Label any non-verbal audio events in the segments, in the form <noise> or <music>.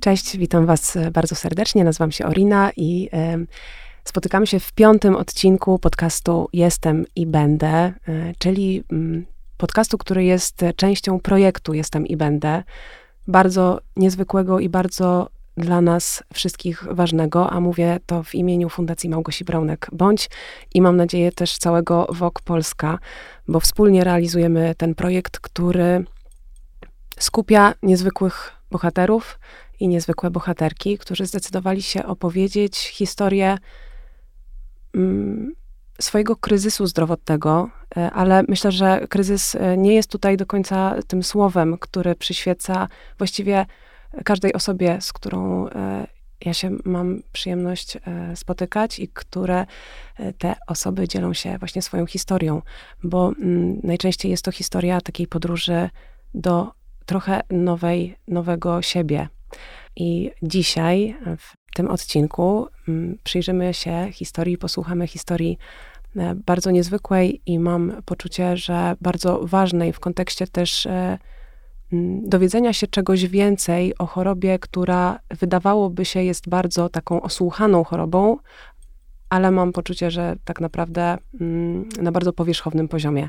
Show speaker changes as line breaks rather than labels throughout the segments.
Cześć, witam Was bardzo serdecznie. Nazywam się Orina i spotykamy się w piątym odcinku podcastu Jestem i Będę, y, czyli y, podcastu, który jest częścią projektu Jestem i Będę. Bardzo niezwykłego i bardzo dla nas wszystkich ważnego, a mówię to w imieniu Fundacji Małgosi Braunek Bądź i mam nadzieję też całego WOK Polska, bo wspólnie realizujemy ten projekt, który skupia niezwykłych bohaterów i niezwykłe bohaterki, którzy zdecydowali się opowiedzieć historię mm, swojego kryzysu zdrowotnego, e, ale myślę, że kryzys e, nie jest tutaj do końca tym słowem, które przyświeca właściwie każdej osobie, z którą e, ja się mam przyjemność spotykać i które te osoby dzielą się właśnie swoją historią, bo mm, najczęściej jest to historia takiej podróży do trochę nowej, nowego siebie. I dzisiaj w tym odcinku mm, przyjrzymy się historii, posłuchamy historii e, bardzo niezwykłej i mam poczucie, że bardzo ważnej w kontekście też e, mm, dowiedzenia się czegoś więcej o chorobie, która wydawałoby się jest bardzo taką osłuchaną chorobą, ale mam poczucie, że tak naprawdę mm, na bardzo powierzchownym poziomie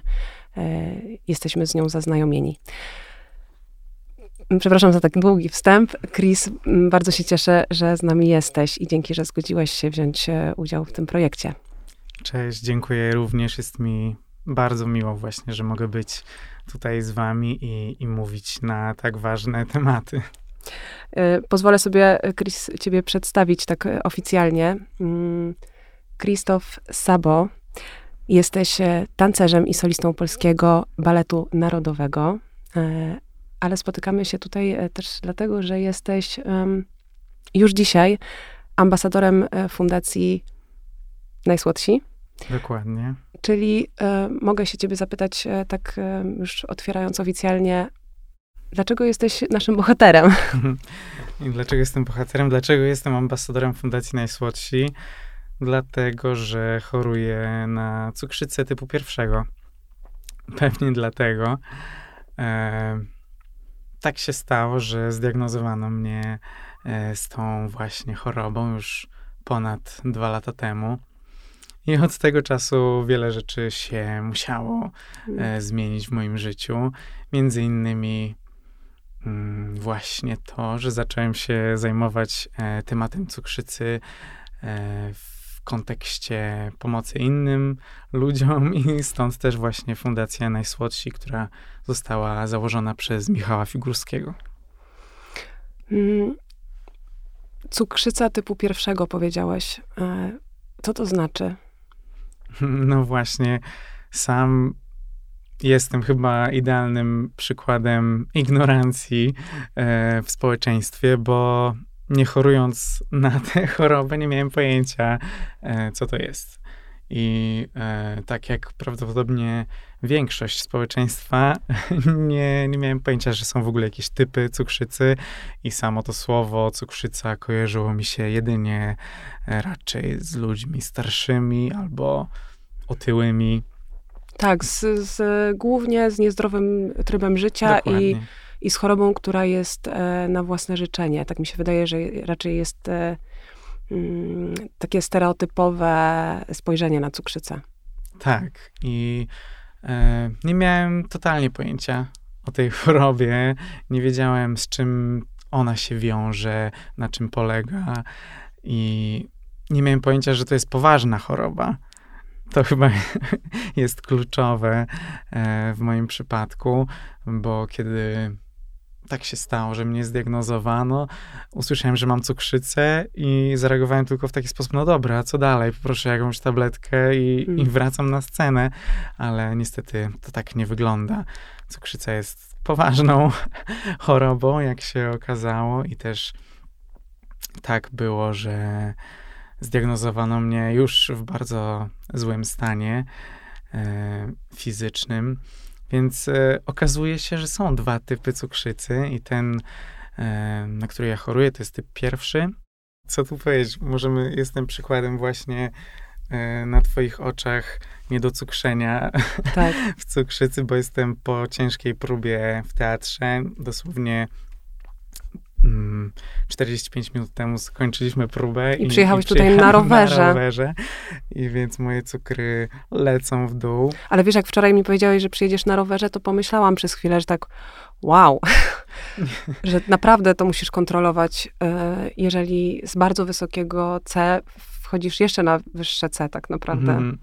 e, jesteśmy z nią zaznajomieni. Przepraszam za tak długi wstęp. Chris, bardzo się cieszę, że z nami jesteś i dzięki, że zgodziłeś się wziąć e, udział w tym projekcie.
Cześć, dziękuję również. Jest mi bardzo miło właśnie, że mogę być tutaj z wami i, i mówić na tak ważne <laughs> tematy.
E, pozwolę sobie, Chris, ciebie przedstawić tak e, oficjalnie. Mm, Krzysztof Sabo. Jesteś tancerzem i solistą polskiego baletu narodowego ale spotykamy się tutaj e, też dlatego, że jesteś już dzisiaj ambasadorem e, Fundacji Najsłodsi.
Dokładnie.
Czyli e, mogę się ciebie zapytać, tak już otwierając oficjalnie, dlaczego jesteś naszym bohaterem? <laughs> <laughs>
I dlaczego jestem bohaterem? Dlaczego jestem ambasadorem Fundacji Najsłodsi? Dlatego, że choruję na cukrzycę typu pierwszego. Pewnie dlatego. E, tak się stało, że zdiagnozowano mnie e, z tą właśnie chorobą już ponad dwa lata temu. I od tego czasu wiele rzeczy się musiało e, mm. zmienić w moim życiu. Między innymi mm, właśnie to, że zacząłem się zajmować e, tematem cukrzycy w kontekście pomocy innym ludziom i stąd też właśnie Fundacja Najsłodsi, która została założona przez Michała Figurskiego.
Mm, cukrzyca typu pierwszego powiedziałeś. E, co to znaczy? <laughs>
No właśnie, sam jestem chyba idealnym przykładem ignorancji e, w społeczeństwie, bo nie chorując na tę <laughs> chorobę, nie miałem pojęcia, e, co to jest. I e, tak jak prawdopodobnie większość społeczeństwa, <laughs> nie, nie miałem pojęcia, że są w ogóle jakieś typy cukrzycy i samo to słowo cukrzyca kojarzyło mi się jedynie e, raczej z ludźmi starszymi albo otyłymi.
Tak, z, z głównie z niezdrowym trybem życia i, i z chorobą, która jest e, na własne życzenie. Tak mi się wydaje, że raczej jest e, mm, takie stereotypowe spojrzenie na cukrzycę.
Tak. I e, nie miałem totalnie pojęcia o tej <laughs> chorobie. Nie wiedziałem, z czym ona się wiąże, na czym polega. I nie miałem pojęcia, że to jest poważna choroba. To chyba <laughs> jest kluczowe w moim przypadku, bo kiedy tak się stało, że mnie zdiagnozowano, usłyszałem, że mam cukrzycę i zareagowałem tylko w taki sposób, no dobra, co dalej? Poproszę jakąś tabletkę i, mm. i wracam na scenę, ale niestety to tak nie wygląda. Cukrzyca jest poważną <laughs> chorobą, jak się okazało i też tak było, że zdiagnozowano mnie już w bardzo złym stanie e, fizycznym. Więc e, okazuje się, że są dwa typy cukrzycy i ten, e, na który ja choruję, to jest typ pierwszy. Co tu powiedzieć? Możemy, jestem przykładem właśnie e, na twoich oczach niedocukrzenia tak. <laughs> w cukrzycy, bo jestem po ciężkiej próbie w teatrze. Dosłownie 45 minut temu skończyliśmy próbę.
I, i przyjechałeś i tutaj na rowerze.
na rowerze. I więc moje cukry lecą w dół.
Ale wiesz, jak wczoraj mi powiedziałeś, że przyjedziesz na rowerze, to pomyślałam przez chwilę, że tak wow, <laughs> że naprawdę to musisz kontrolować, e, jeżeli z bardzo wysokiego C wchodzisz jeszcze na wyższe C tak naprawdę. Mm.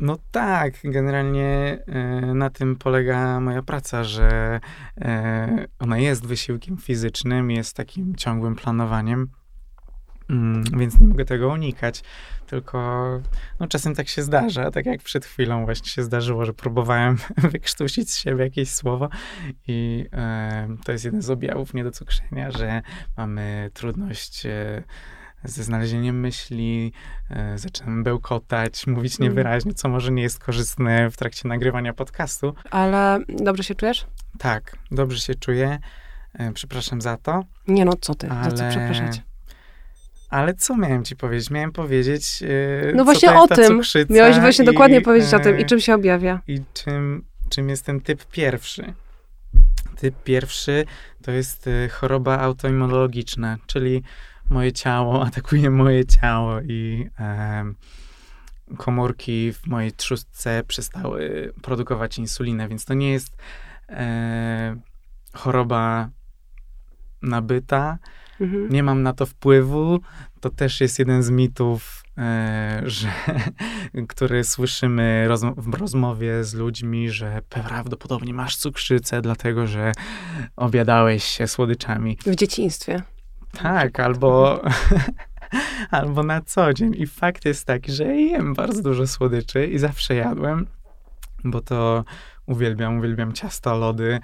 No tak, generalnie e, na tym polega moja praca, że e, ona jest wysiłkiem fizycznym, jest takim ciągłym planowaniem, mm, więc nie mogę tego unikać. Tylko no, czasem tak się zdarza, tak jak przed chwilą właśnie się zdarzyło, że próbowałem <laughs> wykrztusić z siebie jakieś słowo i e, to jest jeden z objawów niedocukrzenia, że mamy trudność ze znalezieniem myśli, e, zaczynam bełkotać, mówić mm. niewyraźnie, co może nie jest korzystne w trakcie nagrywania podcastu.
Ale dobrze się czujesz?
Tak, dobrze się czuję. E, przepraszam za to.
Nie no, co ty, ale... za co przepraszać?
Ale co miałem ci powiedzieć? Miałem powiedzieć.
Yy, no właśnie o tym. Miałeś właśnie i, dokładnie powiedzieć o tym i czym się objawia.
I czym, czym jest ten typ pierwszy. Typ pierwszy to jest choroba autoimmunologiczna, czyli moje ciało <laughs> atakuje moje ciało i e, komórki w mojej trzustce przestały produkować insulinę, więc to nie jest e, choroba nabyta. Mhm. Nie mam na to wpływu. To też jest jeden z mitów, e, że, <laughs> który słyszymy rozm w rozmowie z ludźmi, że prawdopodobnie masz cukrzycę, dlatego że obiadałeś się słodyczami.
W dzieciństwie.
Tak, albo, <laughs> albo na co dzień. I fakt jest taki, że jem bardzo dużo słodyczy i zawsze jadłem, bo to uwielbiam, uwielbiam ciasto, lody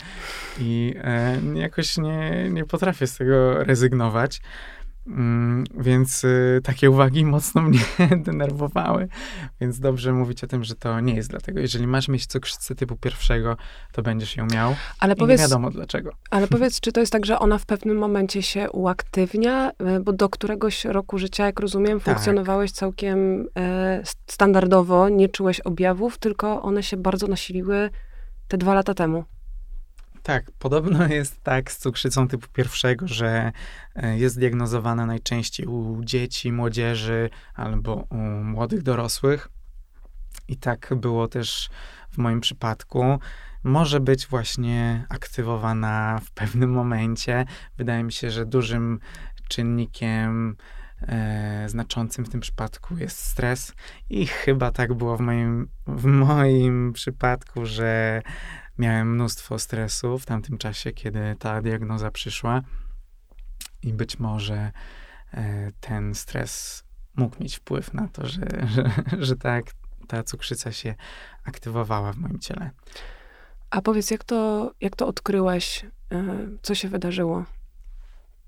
i e, jakoś nie, nie potrafię z tego rezygnować. Mm, więc y, takie uwagi <laughs> mocno mnie <laughs> denerwowały, więc dobrze mówić o tym, że to nie jest dlatego. Jeżeli masz mieć cukrzycę typu pierwszego, to będziesz ją miał ale powiedz, nie wiadomo dlaczego. <laughs>
Ale powiedz, czy to jest tak, że ona w pewnym momencie się uaktywnia, y, bo do któregoś roku życia, jak rozumiem, tak. funkcjonowałeś całkiem e, standardowo, nie czułeś objawów, tylko one się bardzo nasiliły te dwa lata temu.
Tak, podobno <laughs> jest tak z cukrzycą typu pierwszego, że e, jest diagnozowana najczęściej u dzieci, młodzieży albo u młodych dorosłych. I tak było też w moim przypadku. Może być właśnie aktywowana w pewnym momencie. Wydaje mi się, że dużym czynnikiem e, znaczącym w tym przypadku jest stres. I chyba tak było w moim, w moim przypadku, że Miałem mnóstwo stresu w tamtym czasie, kiedy ta diagnoza przyszła, i być może e, ten stres mógł mieć wpływ na to, że, <laughs> że, że tak ta cukrzyca się aktywowała w moim ciele.
A powiedz, jak to, jak to odkryłeś? E, co się wydarzyło?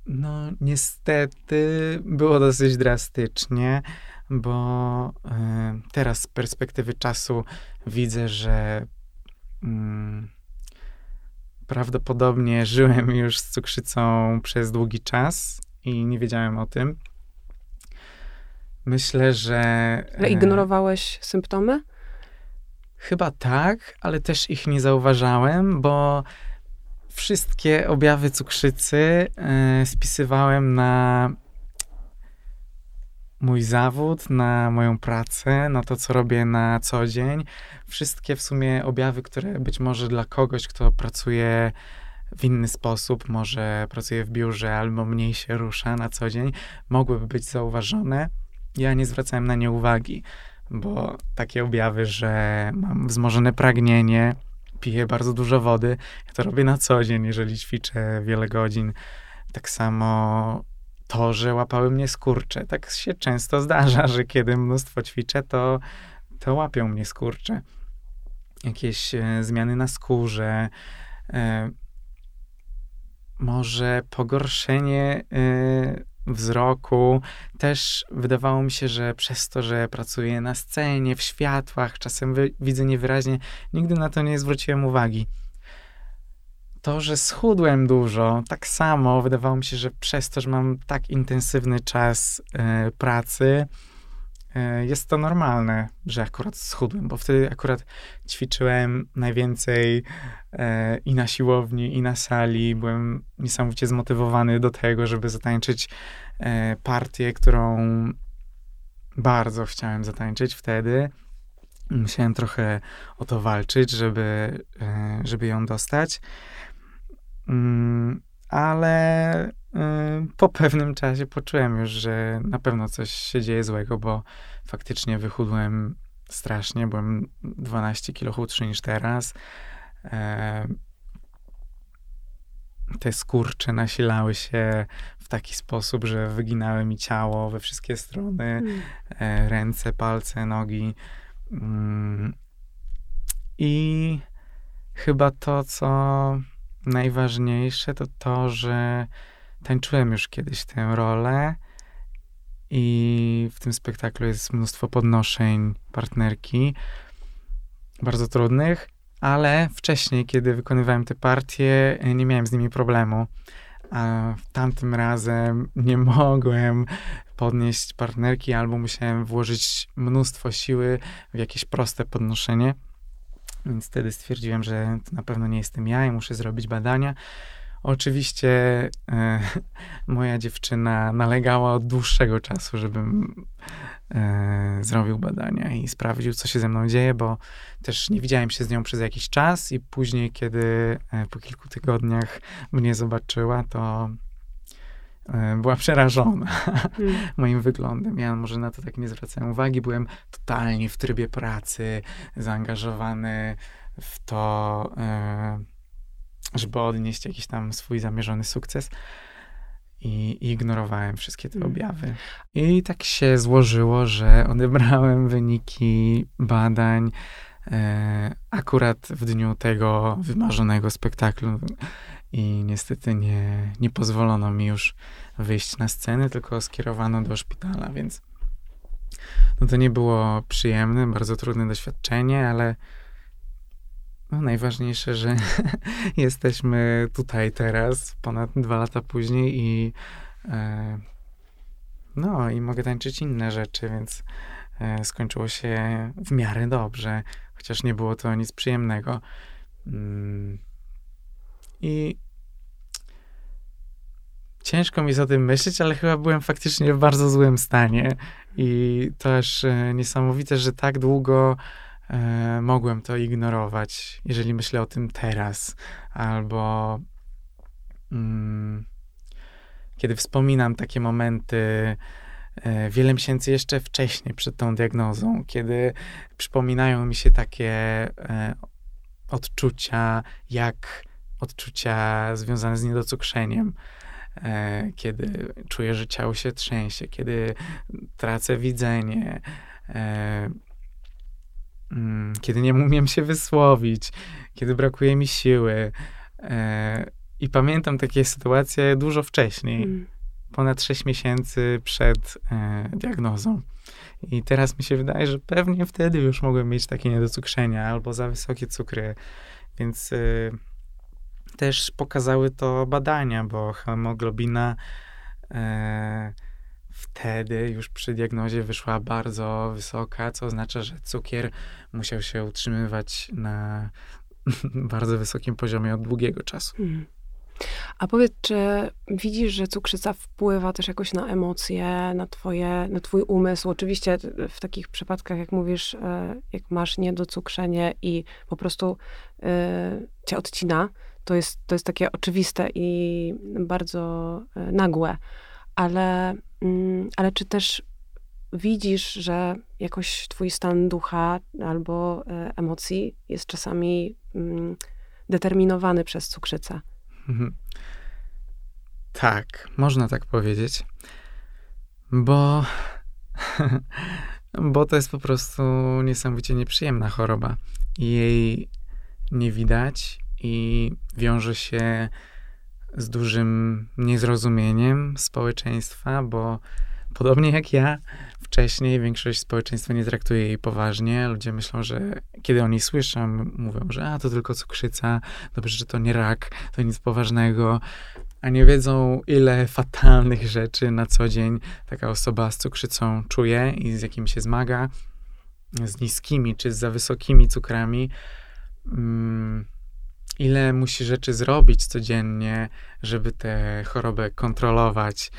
No, niestety było dosyć drastycznie, bo y, teraz z perspektywy czasu widzę, że Mm, prawdopodobnie żyłem już z cukrzycą przez długi czas i nie wiedziałem o tym. Myślę, że.
Ale e, ignorowałeś symptomy?
Chyba tak, ale też ich nie zauważałem, bo wszystkie objawy cukrzycy e, spisywałem na mój zawód, na moją pracę, na to, co robię na co dzień. Wszystkie w sumie objawy, które być może dla kogoś, kto pracuje w inny sposób, może pracuje w biurze albo mniej się rusza na co dzień, mogłyby być zauważone. Ja nie zwracałem na nie uwagi, bo takie objawy, że mam wzmożone pragnienie, piję bardzo dużo wody, ja to robię na co dzień, jeżeli ćwiczę wiele godzin. Tak samo to, że łapały mnie skurcze. Tak się często zdarza, że kiedy mnóstwo ćwiczę, to, to łapią mnie skurcze. Jakieś e, zmiany na skórze, e, może pogorszenie e, wzroku. Też wydawało mi się, że przez to, że pracuję na scenie, w światłach, czasem widzę niewyraźnie, nigdy na to nie zwróciłem uwagi to, że schudłem dużo, tak samo wydawało mi się, że przez to, że mam tak intensywny czas y, pracy, y, jest to normalne, że akurat schudłem, bo wtedy akurat ćwiczyłem najwięcej e, i na siłowni, i na sali. Byłem niesamowicie zmotywowany do tego, żeby zatańczyć partię, którą bardzo chciałem zatańczyć wtedy. Musiałem trochę o to walczyć, żeby, żeby ją dostać. Mm, ale po pewnym czasie poczułem już, że na pewno coś się dzieje złego, bo faktycznie wychudłem strasznie. Byłem 12 kilo chudszy niż teraz. Te skurcze nasilały się w taki sposób, że wyginały mi ciało we wszystkie strony. Mm. E, ręce, palce, nogi. Mm. I chyba to, co najważniejsze, to to, że tańczyłem już kiedyś tę rolę i w tym spektaklu jest mnóstwo podnoszeń partnerki, bardzo trudnych, ale wcześniej, kiedy wykonywałem te partie, nie miałem z nimi problemu. A tamtym razem nie <laughs> mogłem podnieść partnerki, albo musiałem włożyć mnóstwo siły w jakieś proste podnoszenie. Więc wtedy stwierdziłem, że to na pewno nie jestem ja i muszę zrobić badania. Oczywiście e, <laughs> moja dziewczyna nalegała od dłuższego czasu, żebym e, zrobił badania i sprawdził, co się ze mną dzieje, bo też nie widziałem się z nią przez jakiś czas i później, kiedy e, po kilku tygodniach mnie zobaczyła, to była przerażona <laughs> hmm. moim wyglądem. Ja może na to tak nie zwracałem uwagi. Byłem totalnie w trybie pracy, zaangażowany w to e, żeby odnieść jakiś tam swój zamierzony sukces. I, i ignorowałem wszystkie te mm. objawy. I tak się złożyło, że odebrałem wyniki badań e, akurat w dniu tego wymarzonego spektaklu. I niestety nie, nie pozwolono mi już wyjść na scenę, tylko skierowano do szpitala, więc no to nie było przyjemne, bardzo trudne doświadczenie, ale no, najważniejsze, że <laughs> jesteśmy tutaj teraz, ponad dwa lata później i e, no i mogę tańczyć inne rzeczy, więc e, skończyło się w miarę dobrze, chociaż nie było to nic przyjemnego. Mm, I ciężko mi jest o tym myśleć, ale chyba byłem faktycznie w bardzo złym stanie. I też e, niesamowite, że tak długo e, mogłem to ignorować, jeżeli myślę o tym teraz, albo mm, kiedy wspominam takie momenty e, wiele miesięcy jeszcze wcześniej, przed tą diagnozą, kiedy przypominają mi się takie e, odczucia, jak odczucia związane z niedocukrzeniem, e, kiedy czuję, że ciało się trzęsie, kiedy tracę widzenie, e, Mm, kiedy nie umiem się wysłowić, kiedy brakuje mi siły. E, I pamiętam takie sytuacje dużo wcześniej, mm. ponad 6 miesięcy przed diagnozą. I teraz mi się wydaje, że pewnie wtedy już mogłem mieć takie niedocukrzenia albo za wysokie cukry. Więc e, też pokazały to badania, bo hemoglobina e, wtedy już przy diagnozie wyszła bardzo wysoka, co oznacza, że cukier musiał się utrzymywać na <laughs> bardzo wysokim poziomie od długiego czasu. Hmm.
A powiedz, czy widzisz, że cukrzyca wpływa też jakoś na emocje, na, twoje, na twój umysł? Oczywiście w takich przypadkach, jak mówisz, e, jak masz niedocukrzenie i po prostu y, cię odcina, to jest, to jest takie oczywiste i bardzo e, nagłe. Ale Mm, ale czy też widzisz, że jakoś twój stan ducha albo e, emocji jest czasami mm, determinowany przez cukrzycę? Mhm.
Tak, można tak powiedzieć, bo, <laughs> bo to jest po prostu niesamowicie nieprzyjemna choroba. Jej nie widać i wiąże się z dużym niezrozumieniem społeczeństwa, bo podobnie jak ja, wcześniej większość społeczeństwa nie traktuje jej poważnie. Ludzie myślą, że kiedy oni słyszą, mówią, że a to tylko cukrzyca, dobrze, że to nie rak, to nic poważnego. a nie wiedzą, ile fatalnych rzeczy na co dzień taka osoba z cukrzycą czuje i z jakim się zmaga, z niskimi czy z za wysokimi cukrami. Mm, ile musi rzeczy zrobić codziennie, żeby tę chorobę kontrolować,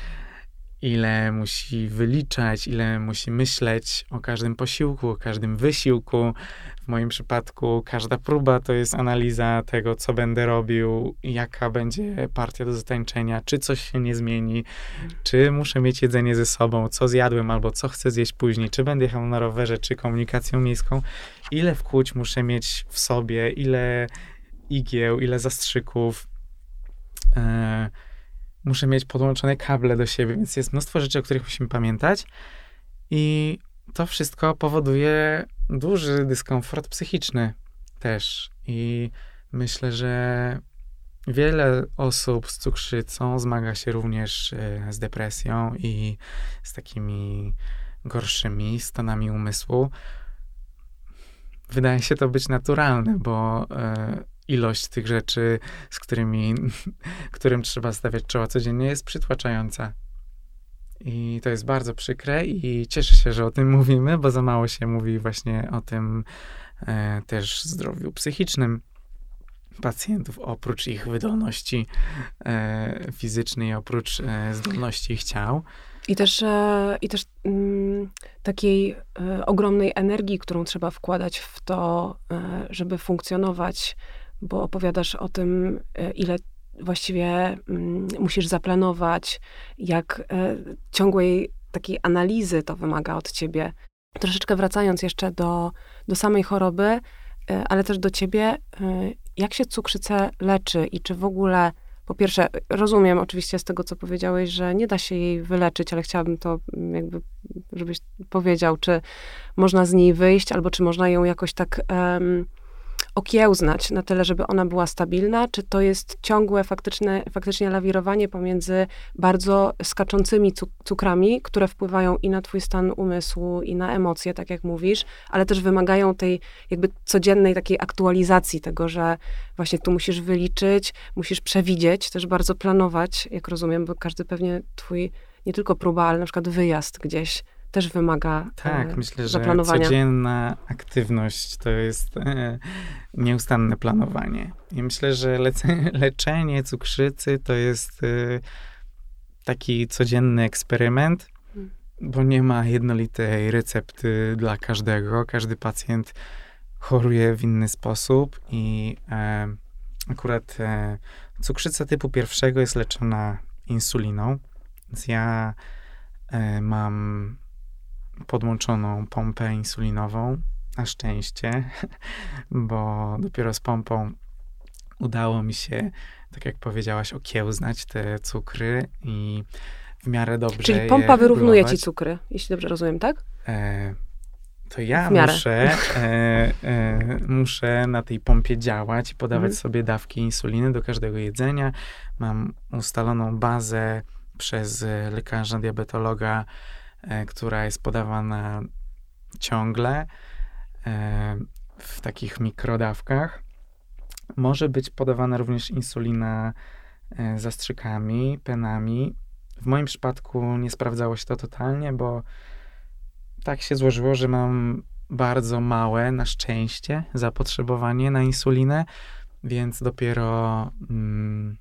ile musi wyliczać, ile musi myśleć o każdym posiłku, o każdym wysiłku. W moim przypadku każda próba to jest analiza tego, co będę robił, jaka będzie partia do zatańczenia, czy coś się nie zmieni, czy muszę mieć jedzenie ze sobą, co zjadłem albo co chcę zjeść później, czy będę jechał na rowerze, czy komunikacją miejską, ile wkłuć muszę mieć w sobie, ile igieł, ile zastrzyków. E, muszę mieć podłączone kable do siebie, więc jest mnóstwo rzeczy, o których musimy pamiętać. I to wszystko powoduje duży dyskomfort psychiczny też. I myślę, że wiele osób z cukrzycą zmaga się również e, z depresją i z takimi gorszymi stanami umysłu. Wydaje się to być naturalne, bo e, ilość tych rzeczy, z którymi, <laughs> którym trzeba stawiać czoła codziennie, jest przytłaczająca. I to jest bardzo przykre i cieszę się, że o tym mówimy, bo za mało się mówi właśnie o tym e, też zdrowiu psychicznym pacjentów, oprócz ich wydolności e, fizycznej, oprócz e, zdolności ich ciał.
I też, e, i też mm, takiej e, ogromnej energii, którą trzeba wkładać w to, e, żeby funkcjonować bo opowiadasz o tym, e, ile właściwie mm, musisz zaplanować, jak e, ciągłej takiej analizy to wymaga od ciebie. Troszeczkę wracając jeszcze do, do samej choroby, e, ale też do ciebie, jak się cukrzycę leczy i czy w ogóle, po pierwsze, rozumiem oczywiście z tego, co powiedziałeś, że nie da się jej wyleczyć, ale chciałabym to mm, jakby, żebyś powiedział, czy można z niej wyjść, albo czy można ją jakoś tak um, okiełznać na tyle, żeby ona była stabilna, czy to jest ciągłe faktyczne, faktycznie lawirowanie pomiędzy bardzo skaczącymi cukrami, które wpływają i na twój stan umysłu, i na emocje, tak jak mówisz, ale też wymagają tej jakby codziennej takiej aktualizacji tego, że właśnie tu musisz wyliczyć, musisz przewidzieć, też bardzo planować, jak rozumiem, bo każdy pewnie twój, nie tylko próba, ale na przykład wyjazd gdzieś też wymaga
Tak, e, myślę, że codzienna aktywność to jest e, nieustanne planowanie. I myślę, że lece, <laughs> leczenie cukrzycy to jest e, taki codzienny eksperyment, hmm. bo nie ma jednolitej recepty dla każdego. Każdy pacjent choruje w inny sposób i e, akurat e, cukrzyca typu pierwszego jest leczona insuliną. Więc ja e, mam podłączoną pompę insulinową, na szczęście, <laughs> bo dopiero z pompą udało mi się, tak jak powiedziałaś, okiełznać te cukry i w miarę dobrze.
Czyli pompa wyrównuje ci cukry, jeśli dobrze rozumiem, tak? E,
to ja muszę, e, e, muszę na tej pompie działać i podawać mhm. sobie dawki insuliny do każdego jedzenia. Mam ustaloną bazę przez lekarza diabetologa która jest podawana ciągle e, w takich mikrodawkach. Może być podawana również insulina e, zastrzykami, penami. W moim przypadku nie sprawdzało się to totalnie, bo tak się złożyło, że mam bardzo małe, na szczęście, zapotrzebowanie na insulinę, więc dopiero mm,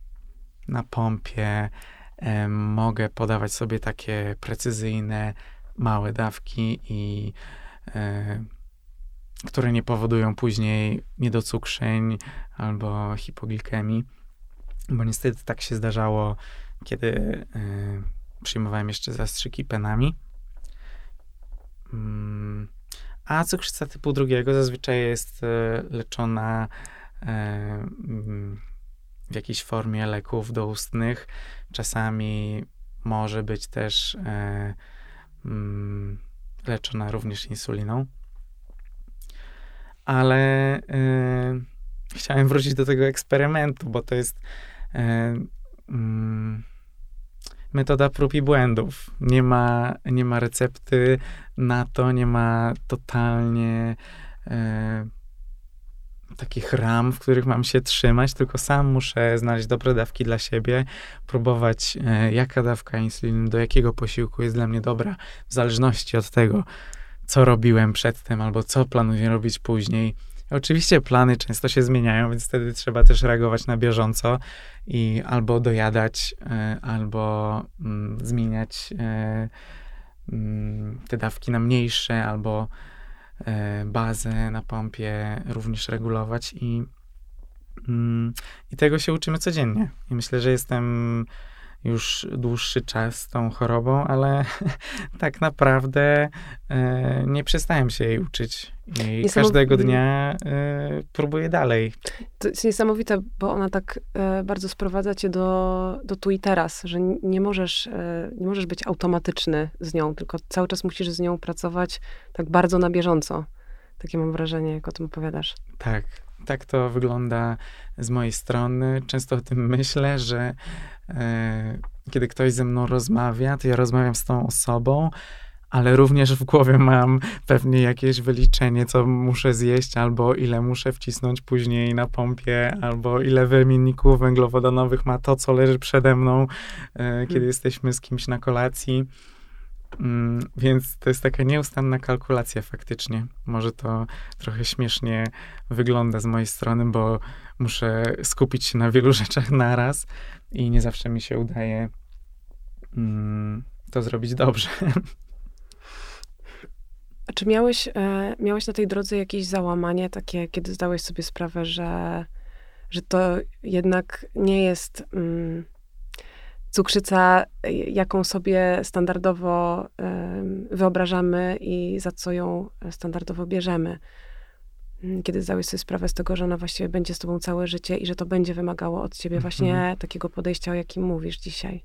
na pompie mogę podawać sobie takie precyzyjne, małe dawki i e, które nie powodują później niedocukrzeń albo hipoglikemii, bo niestety tak się zdarzało, kiedy e, przyjmowałem jeszcze zastrzyki penami. Mm, a cukrzyca typu drugiego zazwyczaj jest e, leczona mm, w jakiejś formie leków doustnych. Czasami może być też e, mm, leczona również insuliną. Ale e, chciałem wrócić do tego eksperymentu, bo to jest e, mm, metoda prób i błędów. Nie ma, nie ma recepty na to, nie ma totalnie e, takich ram, w których mam się trzymać, tylko sam muszę znaleźć dobre dawki dla siebie, próbować, e, jaka dawka insuliny do jakiego posiłku jest dla mnie dobra, w zależności od tego, co robiłem przedtem albo co planuję robić później. Oczywiście plany często się zmieniają, więc wtedy trzeba też reagować na bieżąco i albo dojadać, e, albo mm, zmieniać e, mm, te dawki na mniejsze, albo bazę na pompie również regulować i, mm, i tego się uczymy codziennie. I myślę, że jestem już dłuższy czas z tą chorobą, ale <laughs> tak naprawdę e, nie przestałem się jej uczyć. I Niesamow... każdego dnia e, próbuję dalej.
To jest niesamowite, bo ona tak e, bardzo sprowadza cię do, do tu i teraz, że nie możesz, e, nie możesz być automatyczny z nią, tylko cały czas musisz z nią pracować tak bardzo na bieżąco. Takie mam wrażenie, jak o tym opowiadasz.
Tak, tak to wygląda z mojej strony. Często o tym myślę, że e, kiedy ktoś ze mną rozmawia, to ja rozmawiam z tą osobą, ale również w głowie mam pewnie jakieś wyliczenie, co muszę zjeść, albo ile muszę wcisnąć później na pompie, albo ile wymienników węglowodanowych ma to, co leży przede mną, e, kiedy hmm. jesteśmy z kimś na kolacji. Mm, więc to jest taka nieustanna kalkulacja faktycznie. Może to trochę śmiesznie wygląda z mojej strony, bo muszę skupić się na wielu <laughs> rzeczach naraz i nie zawsze mi się udaje mm, to zrobić dobrze. <laughs>
A czy miałeś, e, miałeś na tej drodze jakieś załamanie takie, kiedy zdałeś sobie sprawę, że, że to jednak nie jest... Mm, cukrzyca, jaką sobie standardowo wyobrażamy i za co ją standardowo bierzemy. Mm, kiedy zdałeś sobie sprawę z tego, że ona właściwie będzie z tobą całe życie i że to będzie wymagało od ciebie właśnie mhm. takiego podejścia, o jakim mówisz dzisiaj.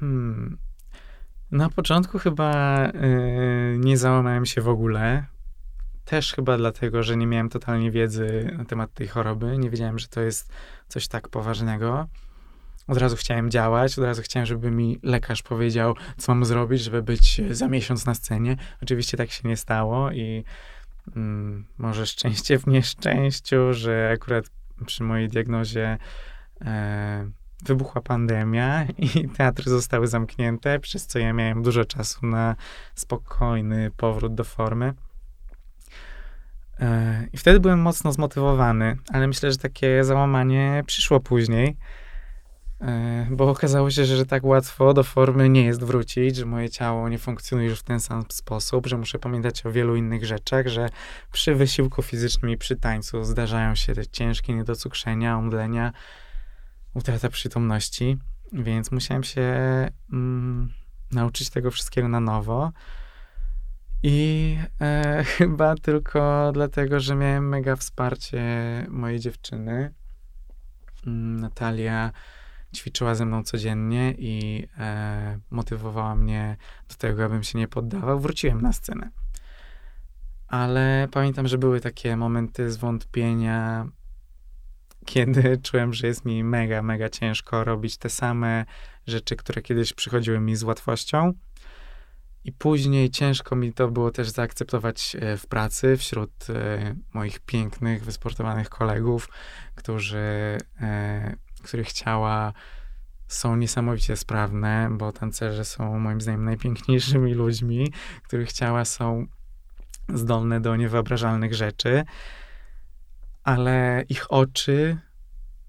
Hmm. Na początku chyba yy, nie załamałem się w ogóle. Też chyba dlatego, że nie miałem totalnie wiedzy na temat tej choroby. Nie wiedziałem, że to jest coś tak poważnego od razu chciałem działać, od razu chciałem, żeby mi lekarz powiedział, co mam zrobić, żeby być za miesiąc na scenie. Oczywiście tak się nie stało i mm, może szczęście w nieszczęściu, że akurat przy mojej diagnozie e, wybuchła pandemia i teatry zostały zamknięte, przez co ja miałem dużo czasu na spokojny powrót do formy. E, I wtedy byłem mocno zmotywowany, ale myślę, że takie załamanie przyszło później E, bo okazało się, że, że tak łatwo do formy nie jest wrócić, że moje ciało nie funkcjonuje już w ten sam sposób, że muszę pamiętać o wielu innych rzeczach, że przy wysiłku fizycznym i przy tańcu zdarzają się te ciężkie niedocukrzenia, omdlenia, utrata przytomności, więc musiałem się mm, nauczyć tego wszystkiego na nowo. I e, <laughs> chyba tylko dlatego, że miałem mega wsparcie mojej dziewczyny. Mm, Natalia ćwiczyła ze mną codziennie i e, motywowała mnie do tego, abym się nie poddawał. Wróciłem na scenę. Ale pamiętam, że były takie momenty zwątpienia, kiedy <laughs> czułem, że jest mi mega, mega ciężko robić te same rzeczy, które kiedyś przychodziły mi z łatwością. I później ciężko mi to było też zaakceptować e, w pracy wśród e, moich pięknych, wysportowanych kolegów, którzy e, których ciała są niesamowicie sprawne, bo tancerze są moim zdaniem najpiękniejszymi ludźmi, których ciała są zdolne do niewyobrażalnych rzeczy, ale ich oczy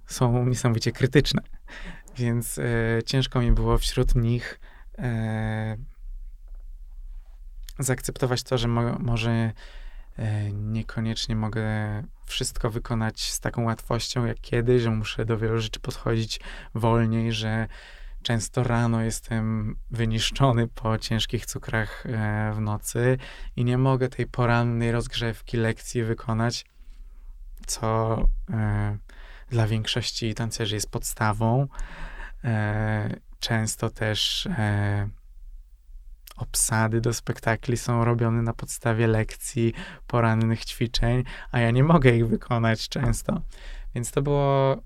są niesamowicie krytyczne. Więc e, ciężko mi było wśród nich e, zaakceptować to, że mo może niekoniecznie mogę wszystko wykonać z taką łatwością jak kiedyś, że muszę do wielu rzeczy podchodzić wolniej, że często rano jestem wyniszczony po ciężkich cukrach e, w nocy i nie mogę tej porannej rozgrzewki lekcji wykonać, co e, dla większości tancerzy jest podstawą. Często też obsady do spektakli są robione na podstawie lekcji, porannych ćwiczeń, a ja nie mogę ich wykonać często. Więc to było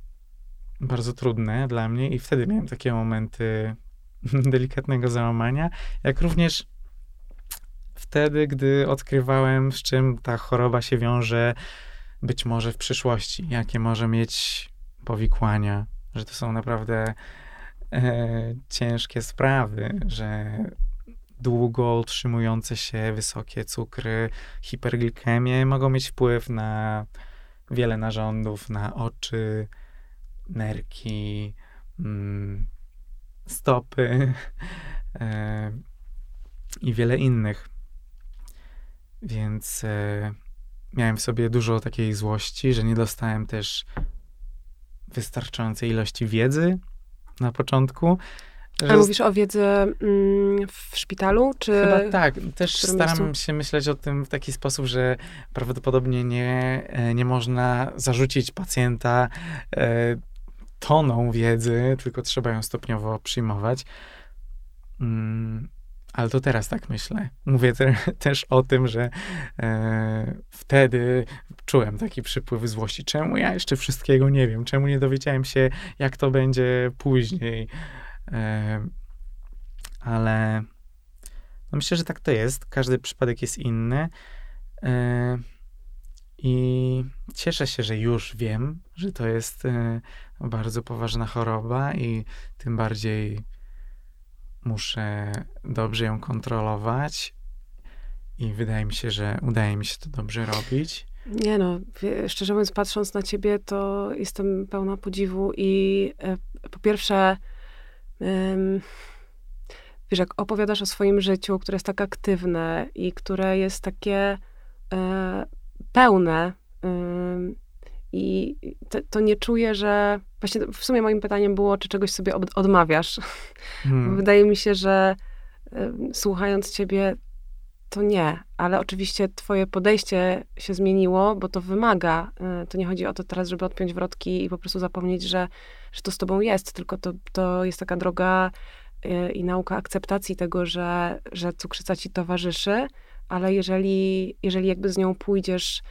bardzo trudne dla mnie i wtedy miałem takie momenty <laughs> delikatnego załamania, jak również wtedy, gdy odkrywałem, z czym ta choroba się wiąże być może w przyszłości, jakie może mieć powikłania, że to są naprawdę e, ciężkie sprawy, że długo utrzymujące się wysokie cukry, hiperglikemie mogą mieć wpływ na wiele narządów, na oczy, nerki, mm, stopy <laughs> e, i wiele innych. Więc e, miałem w sobie dużo takiej złości, że nie dostałem też wystarczającej ilości wiedzy na początku.
Ale mówisz o wiedzy mm, w szpitalu, czy...
Chyba tak. Też staram miejscu? się myśleć o tym w taki sposób, że prawdopodobnie nie, e, nie można zarzucić pacjenta e, toną wiedzy, tylko trzeba ją stopniowo przyjmować. Mm, ale to teraz tak myślę. Mówię te, <laughs> też o tym, że e, wtedy czułem taki przypływ złości. Czemu ja jeszcze wszystkiego nie wiem? Czemu nie dowiedziałem się, jak to będzie później? Ale no myślę, że tak to jest. Każdy przypadek jest inny. I cieszę się, że już wiem, że to jest e, bardzo poważna choroba i tym bardziej muszę dobrze ją kontrolować i wydaje mi się, że udaje mi się to dobrze robić.
Nie no, szczerze mówiąc, patrząc na ciebie, to jestem pełna podziwu i e, po pierwsze, wiesz, jak opowiadasz o swoim życiu, które jest tak aktywne i które jest takie e, pełne, i to, to, nie czuję, że. Właśnie w sumie moim pytaniem było, czy czegoś sobie od, odmawiasz. Hmm. <laughs> Wydaje mi się, że słuchając ciebie, to nie, ale oczywiście twoje podejście się zmieniło, bo to wymaga. Y, to nie chodzi o to teraz, żeby odpiąć wrotki i po prostu zapomnieć, że, że to z tobą jest, tylko to, to jest taka droga y, i nauka akceptacji tego, że, że cukrzyca ci towarzyszy, ale jeżeli, jeżeli jakby z nią pójdziesz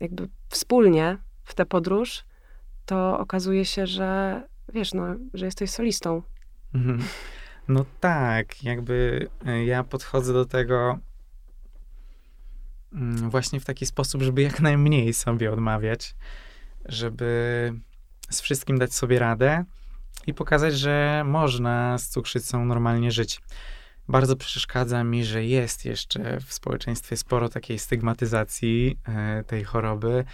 jakby wspólnie w tę podróż, to okazuje się, że wiesz, no, że jesteś solistą. Mhm.
No tak, jakby e, ja podchodzę do tego mm, właśnie w taki sposób, żeby jak najmniej sobie odmawiać, żeby z wszystkim dać sobie radę i pokazać, że można z cukrzycą normalnie żyć. Bardzo przeszkadza mi, że jest jeszcze w społeczeństwie sporo takiej stygmatyzacji e, tej choroby,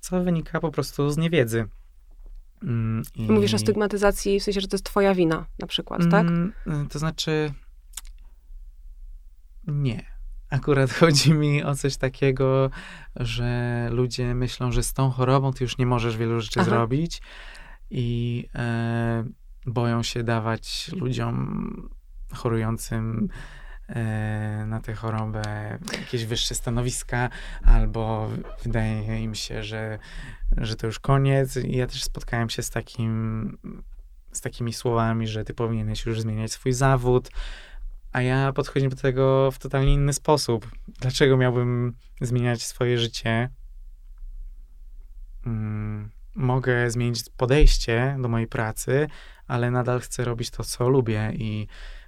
co wynika po prostu z niewiedzy.
Mm, I... Mówisz o stygmatyzacji w sensie, że to jest twoja wina na przykład, tak? Mm,
y, to znaczy nie. Akurat <laughs> chodzi mi o coś takiego, że ludzie myślą, że z tą chorobą ty już nie możesz wielu rzeczy Aha. zrobić i e, boją się dawać ludziom chorującym na tę chorobę jakieś wyższe stanowiska, albo wydaje im się, że, że to już koniec. I ja też spotkałem się z takim, z takimi słowami, że ty powinieneś już zmieniać swój zawód, a ja podchodzę do tego w totalnie inny sposób. Dlaczego miałbym zmieniać swoje życie? Hmm, mogę zmienić podejście do mojej pracy, ale nadal chcę robić to, co lubię i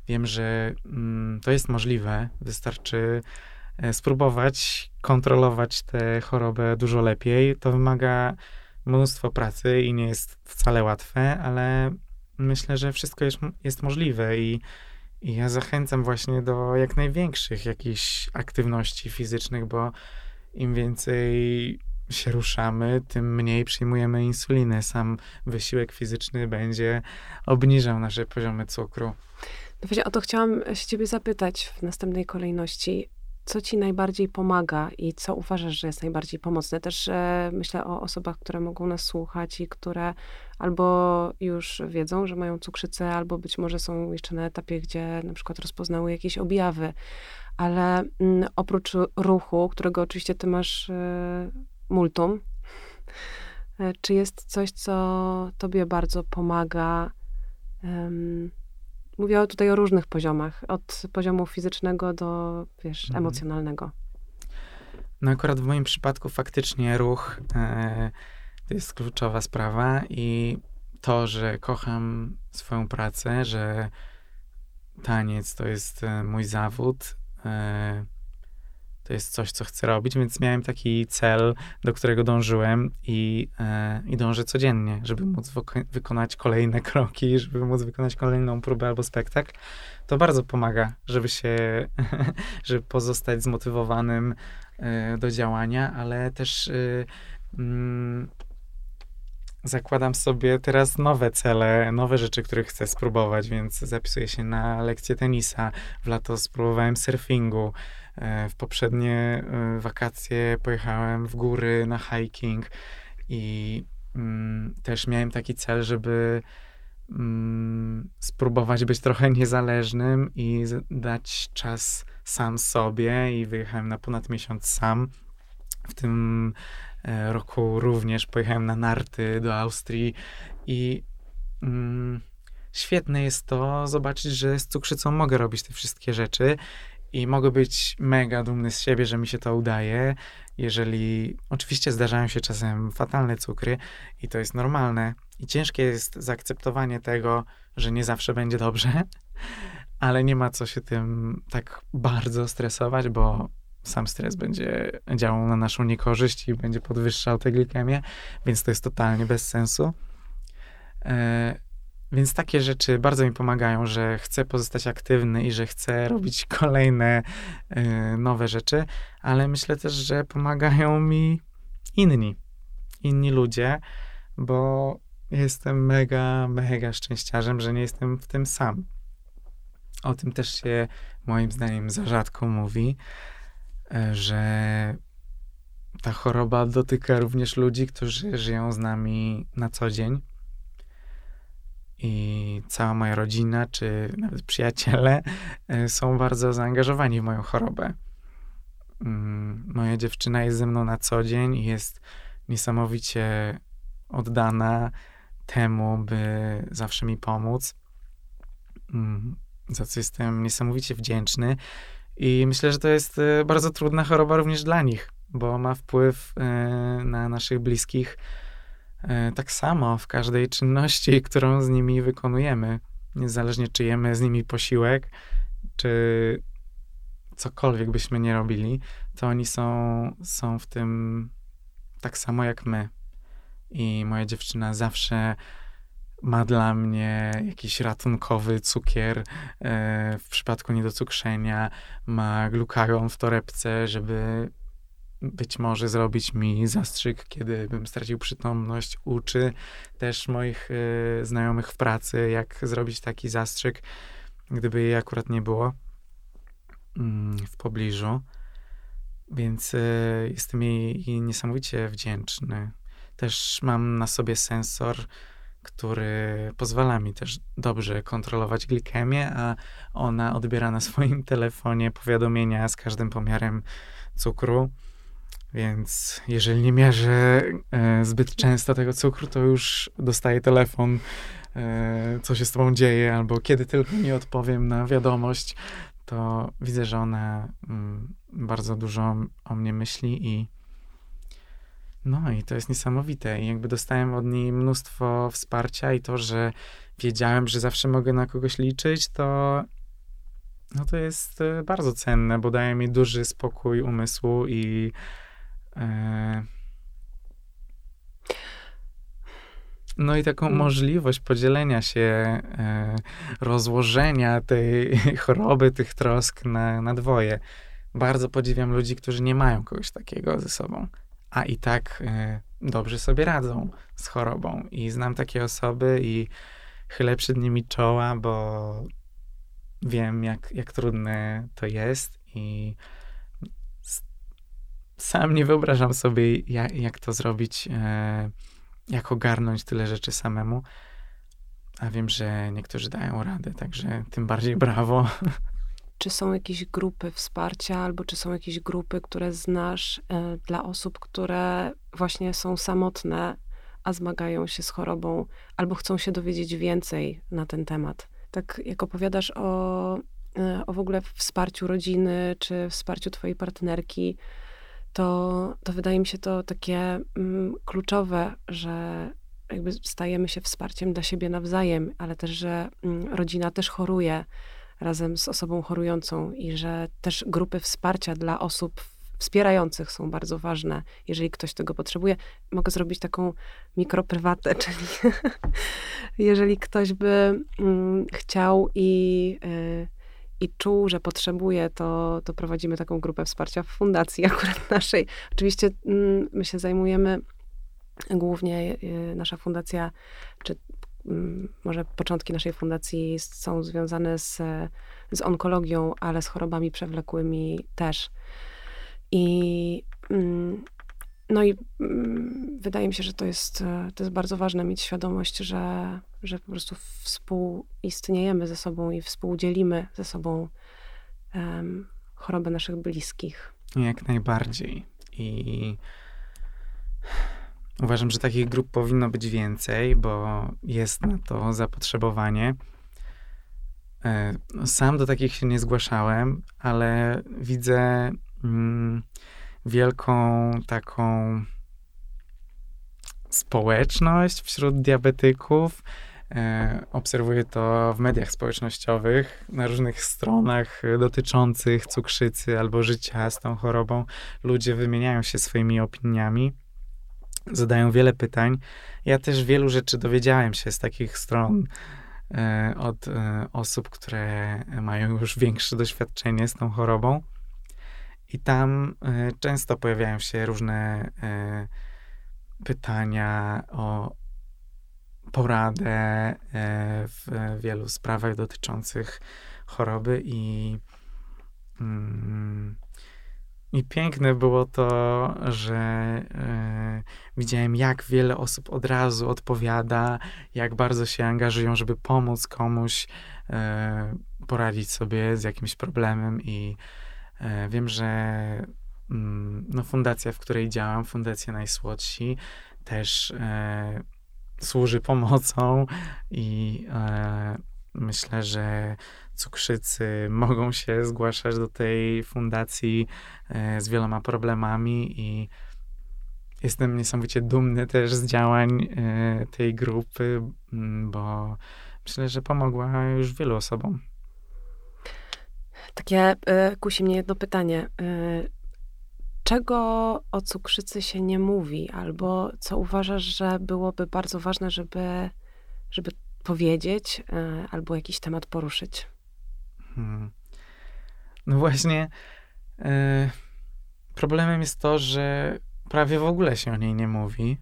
Wiem, że mm, to jest możliwe. Wystarczy e, spróbować kontrolować tę chorobę dużo lepiej. To wymaga mnóstwo pracy i nie jest wcale łatwe, ale myślę, że wszystko jest, jest możliwe i, i ja zachęcam właśnie do jak największych jakichś aktywności fizycznych, bo im więcej się ruszamy, tym mniej przyjmujemy insuliny. Sam wysiłek fizyczny będzie obniżał nasze poziomy cukru.
Właśnie o to chciałam się ciebie zapytać w następnej kolejności. Co ci najbardziej pomaga i co uważasz, że jest najbardziej pomocne? Też e, myślę o osobach, które mogą nas słuchać i które albo już wiedzą, że mają cukrzycę, albo być może są jeszcze na etapie, gdzie na przykład rozpoznały jakieś objawy. Ale m, mm, oprócz ruchu, którego oczywiście ty masz e, multum, e, czy jest coś, co tobie bardzo pomaga? Mówię tutaj o różnych poziomach, od poziomu fizycznego do, wiesz, mhm. emocjonalnego.
No akurat w moim przypadku faktycznie ruch e, to jest kluczowa sprawa i to, że kocham swoją pracę, że taniec to jest e, mój zawód, e, to jest coś, co chcę robić, więc miałem taki cel, do którego dążyłem i, e, i dążę codziennie, żeby móc wykonać kolejne <laughs> kroki, żeby móc wykonać kolejną próbę albo spektakl. To bardzo pomaga, żeby się, <laughs> żeby pozostać zmotywowanym e, do działania, ale też e, mm, zakładam sobie teraz nowe cele, nowe rzeczy, które chcę spróbować, więc zapisuję się na lekcję tenisa. W lato spróbowałem surfingu. E, w poprzednie e, wakacje pojechałem w góry na hiking i mm, też miałem taki cel, żeby mm, spróbować być trochę niezależnym i dać czas sam sobie i wyjechałem na ponad miesiąc sam. W tym e, roku również pojechałem na narty do Austrii i mm, świetne jest to zobaczyć, że z cukrzycą mogę robić te wszystkie rzeczy i mogę być mega dumny z siebie, że mi się to udaje. Jeżeli oczywiście zdarzają się czasem fatalne cukry i to jest normalne, i ciężkie jest zaakceptowanie tego, że nie zawsze będzie dobrze, <laughs> ale nie ma co się tym tak bardzo stresować, bo sam stres będzie działał na naszą niekorzyść i będzie podwyższał tę glikemię, więc to jest totalnie bez sensu. E, więc takie rzeczy bardzo mi pomagają, że chcę pozostać aktywny i że chcę robić <laughs> kolejne y, nowe rzeczy, ale myślę też, że pomagają mi inni, inni ludzie, bo jestem mega, mega szczęściarzem, że nie jestem w tym sam. O tym też się moim zdaniem za rzadko mówi, y, że ta choroba dotyka również ludzi, którzy żyją z nami na co dzień i cała moja rodzina, czy nawet przyjaciele e, są bardzo zaangażowani w moją chorobę. Mm, moja dziewczyna jest ze mną na co dzień i jest niesamowicie oddana temu, by zawsze mi pomóc, mm, za co jestem niesamowicie wdzięczny. I myślę, że to jest e, bardzo trudna choroba również dla nich, bo ma wpływ e, na naszych bliskich tak samo w każdej czynności, którą z nimi wykonujemy, niezależnie czy jemy z nimi posiłek, czy cokolwiek byśmy nie robili, to oni są, są w tym tak samo jak my. I moja dziewczyna zawsze ma dla mnie jakiś ratunkowy cukier e, w przypadku niedocukrzenia, ma glukagon w torebce, żeby być może zrobić mi zastrzyk, kiedy bym stracił przytomność. Uczy też moich y, znajomych w pracy, jak zrobić taki zastrzyk, gdyby jej akurat nie było y, w pobliżu. Więc y, jestem jej niesamowicie wdzięczny. Też mam na sobie sensor, który pozwala mi też dobrze kontrolować glikemię, a ona odbiera na swoim <laughs> telefonie powiadomienia z każdym pomiarem cukru. Więc jeżeli nie mierzę e, zbyt często tego cukru, to już dostaję telefon, e, co się z tobą dzieje, albo kiedy tylko nie odpowiem na wiadomość, to widzę, że ona mm, bardzo dużo o mnie myśli i no i to jest niesamowite. I jakby dostałem od niej mnóstwo wsparcia i to, że wiedziałem, że zawsze mogę na kogoś liczyć, to no to jest e, bardzo cenne, bo daje mi duży spokój umysłu i no i taką mm. możliwość podzielenia się, e, rozłożenia tej <laughs> choroby, tych trosk na, na dwoje. Bardzo podziwiam ludzi, którzy nie mają kogoś takiego ze sobą, a i tak e, dobrze sobie radzą z chorobą. I znam takie osoby i chylę przed nimi czoła, bo wiem, jak, jak trudne to jest i sam nie wyobrażam sobie, jak, jak to zrobić, e, jak ogarnąć tyle rzeczy samemu. A wiem, że niektórzy dają radę, także tym bardziej brawo.
Czy są jakieś grupy wsparcia, albo czy są jakieś grupy, które znasz e, dla osób, które właśnie są samotne, a zmagają się z chorobą, albo chcą się dowiedzieć więcej na ten temat? Tak jak opowiadasz o, e, o w ogóle wsparciu rodziny, czy wsparciu twojej partnerki, to, to wydaje mi się to takie mm, kluczowe, że jakby stajemy się wsparciem dla siebie nawzajem, ale też, że mm, rodzina też choruje razem z osobą chorującą i że też grupy wsparcia dla osób wspierających są bardzo ważne, jeżeli ktoś tego potrzebuje. Mogę zrobić taką mikroprywatę, <laughs> czyli jeżeli ktoś by mm, chciał i, y, i czuł, że potrzebuje, to, to prowadzimy taką grupę wsparcia w fundacji <laughs> akurat naszej. Oczywiście mm, my się zajmujemy głównie, y, nasza fundacja, czy mm, może początki naszej fundacji są związane z, z onkologią, ale z chorobami przewlekłymi też. I mm, no i mm, wydaje mi się, że to jest, e, to jest bardzo ważne mieć świadomość, że, że po prostu współistniejemy ze sobą i współdzielimy ze sobą um, chorobę naszych bliskich.
Jak najbardziej. I uważam, że takich grup powinno być więcej, bo jest na to zapotrzebowanie. E, sam do takich się nie zgłaszałem, ale widzę mm, wielką taką społeczność wśród diabetyków. E, obserwuję to w mediach społecznościowych, na różnych stronach dotyczących cukrzycy albo życia z tą chorobą. Ludzie wymieniają się swoimi opiniami, zadają wiele pytań. Ja też wielu rzeczy dowiedziałem się z takich stron e, od e, osób, które mają już większe doświadczenie z tą chorobą. I tam y, często pojawiają się różne y, pytania o poradę y, w wielu sprawach dotyczących choroby i mm, i piękne było to, że widziałem, jak wiele osób od razu odpowiada, jak bardzo się angażują, żeby pomóc komuś poradzić sobie z jakimś problemem i E, wiem, że mm, no, fundacja, w której działam, Fundacja Najsłodsi, też e, służy pomocą i e, myślę, że cukrzycy mogą się zgłaszać do tej fundacji e, z wieloma problemami i jestem niesamowicie dumny też z działań e, tej grupy, bo myślę, że pomogła już wielu osobom.
Takie y, kusi mnie jedno pytanie. Y, czego o cukrzycy się nie mówi, albo co uważasz, że byłoby bardzo ważne, żeby, żeby powiedzieć, y, albo jakiś temat poruszyć? Hmm.
No właśnie, problemem jest to, że prawie w ogóle się o niej nie mówi,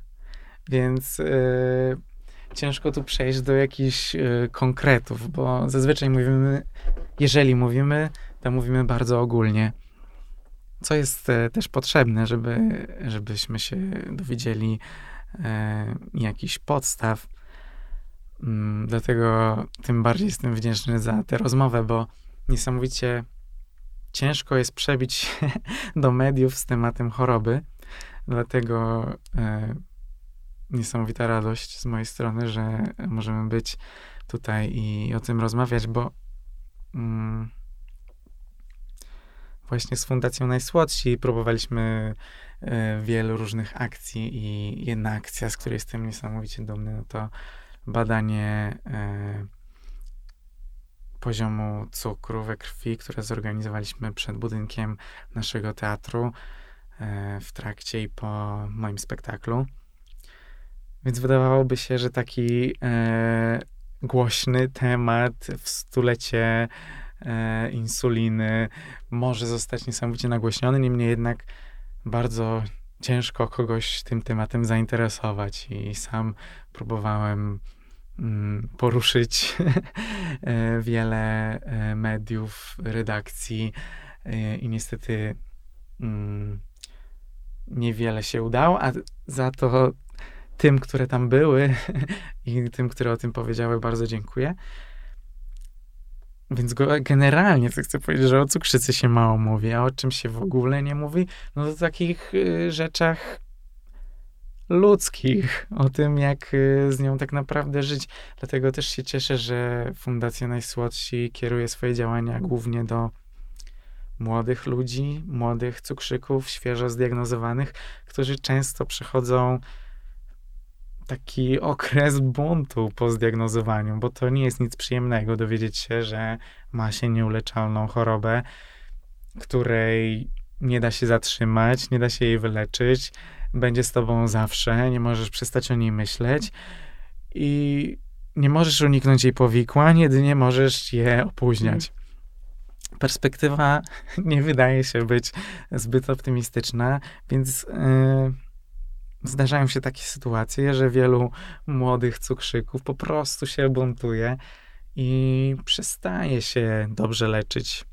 więc ciężko tu przejść do jakichś y, konkretów, bo zazwyczaj mówimy, jeżeli mówimy, to mówimy bardzo ogólnie. Co jest y, też potrzebne, żeby, żebyśmy się dowiedzieli y, jakichś podstaw. Mm, dlatego tym bardziej jestem wdzięczny za tę rozmowę, bo niesamowicie ciężko jest przebić się <laughs> do mediów z tematem choroby. Dlatego niesamowita radość z mojej strony, że możemy być tutaj i o tym rozmawiać, bo mm, właśnie z Fundacją Najsłodsi próbowaliśmy y, wielu różnych akcji i jedna akcja, z której jestem niesamowicie dumny, no to badanie y, poziomu cukru we krwi, które zorganizowaliśmy przed budynkiem naszego teatru y, w trakcie i po moim spektaklu. Więc wydawałoby się, że taki e, głośny temat w stulecie e, insuliny może zostać niesamowicie nagłośniony, niemniej jednak bardzo ciężko kogoś tym tematem zainteresować. I sam próbowałem mm, poruszyć <laughs> e, wiele e, mediów, redakcji e, i niestety mm, niewiele się udało, a za to tym, które tam były <laughs> i tym, które o tym powiedziały, bardzo dziękuję. Więc generalnie co chcę powiedzieć, że o cukrzycy się mało mówi, a o czym się w ogóle nie mówi, no to takich y, rzeczach ludzkich, o tym, jak y, z nią tak naprawdę żyć. Dlatego też się cieszę, że Fundacja Najsłodsi kieruje swoje działania głównie do młodych ludzi, młodych cukrzyków, świeżo zdiagnozowanych, którzy często przechodzą taki <laughs> okres buntu po zdiagnozowaniu, bo to nie jest nic przyjemnego dowiedzieć się, że ma się nieuleczalną chorobę, której nie da się zatrzymać, nie da się jej wyleczyć, będzie z tobą zawsze, nie możesz przestać o niej myśleć i nie możesz uniknąć jej powikłań, jedynie możesz je opóźniać. Perspektywa <laughs> nie wydaje się być zbyt optymistyczna, więc yy, zdarzają się takie sytuacje, że wielu młodych cukrzyków po prostu się buntuje i przestaje się dobrze leczyć.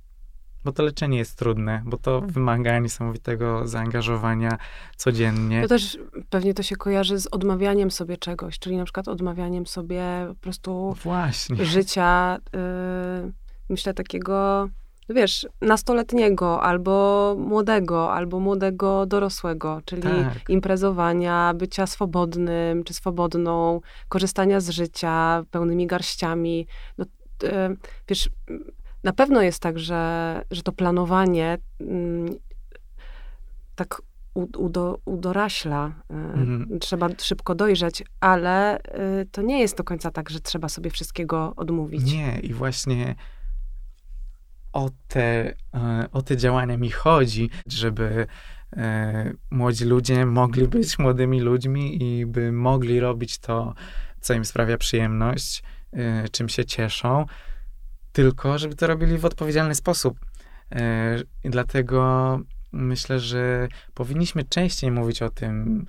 Bo to leczenie jest trudne, bo to wymaga niesamowitego zaangażowania codziennie.
To też pewnie to się kojarzy z odmawianiem sobie czegoś, czyli na przykład odmawianiem sobie po prostu
Właśnie.
życia, yy, myślę takiego no wiesz, nastoletniego, albo młodego, albo młodego dorosłego, czyli
Tak.
imprezowania, bycia swobodnym czy swobodną, korzystania z życia pełnymi garściami. No, e, wiesz, na pewno jest tak, że, że to planowanie mm, tak udo, udoraśla. e,
Mhm.
Trzeba szybko dojrzeć, ale e, to nie jest do końca tak, że trzeba sobie wszystkiego odmówić.
Nie, i właśnie o te, e, o te działania mi chodzi, żeby e, młodzi ludzie mogli być młodymi ludźmi i by mogli robić to, co im sprawia przyjemność, e, czym się cieszą, tylko żeby to robili w odpowiedzialny sposób. I dlatego myślę, że powinniśmy częściej mówić o tym,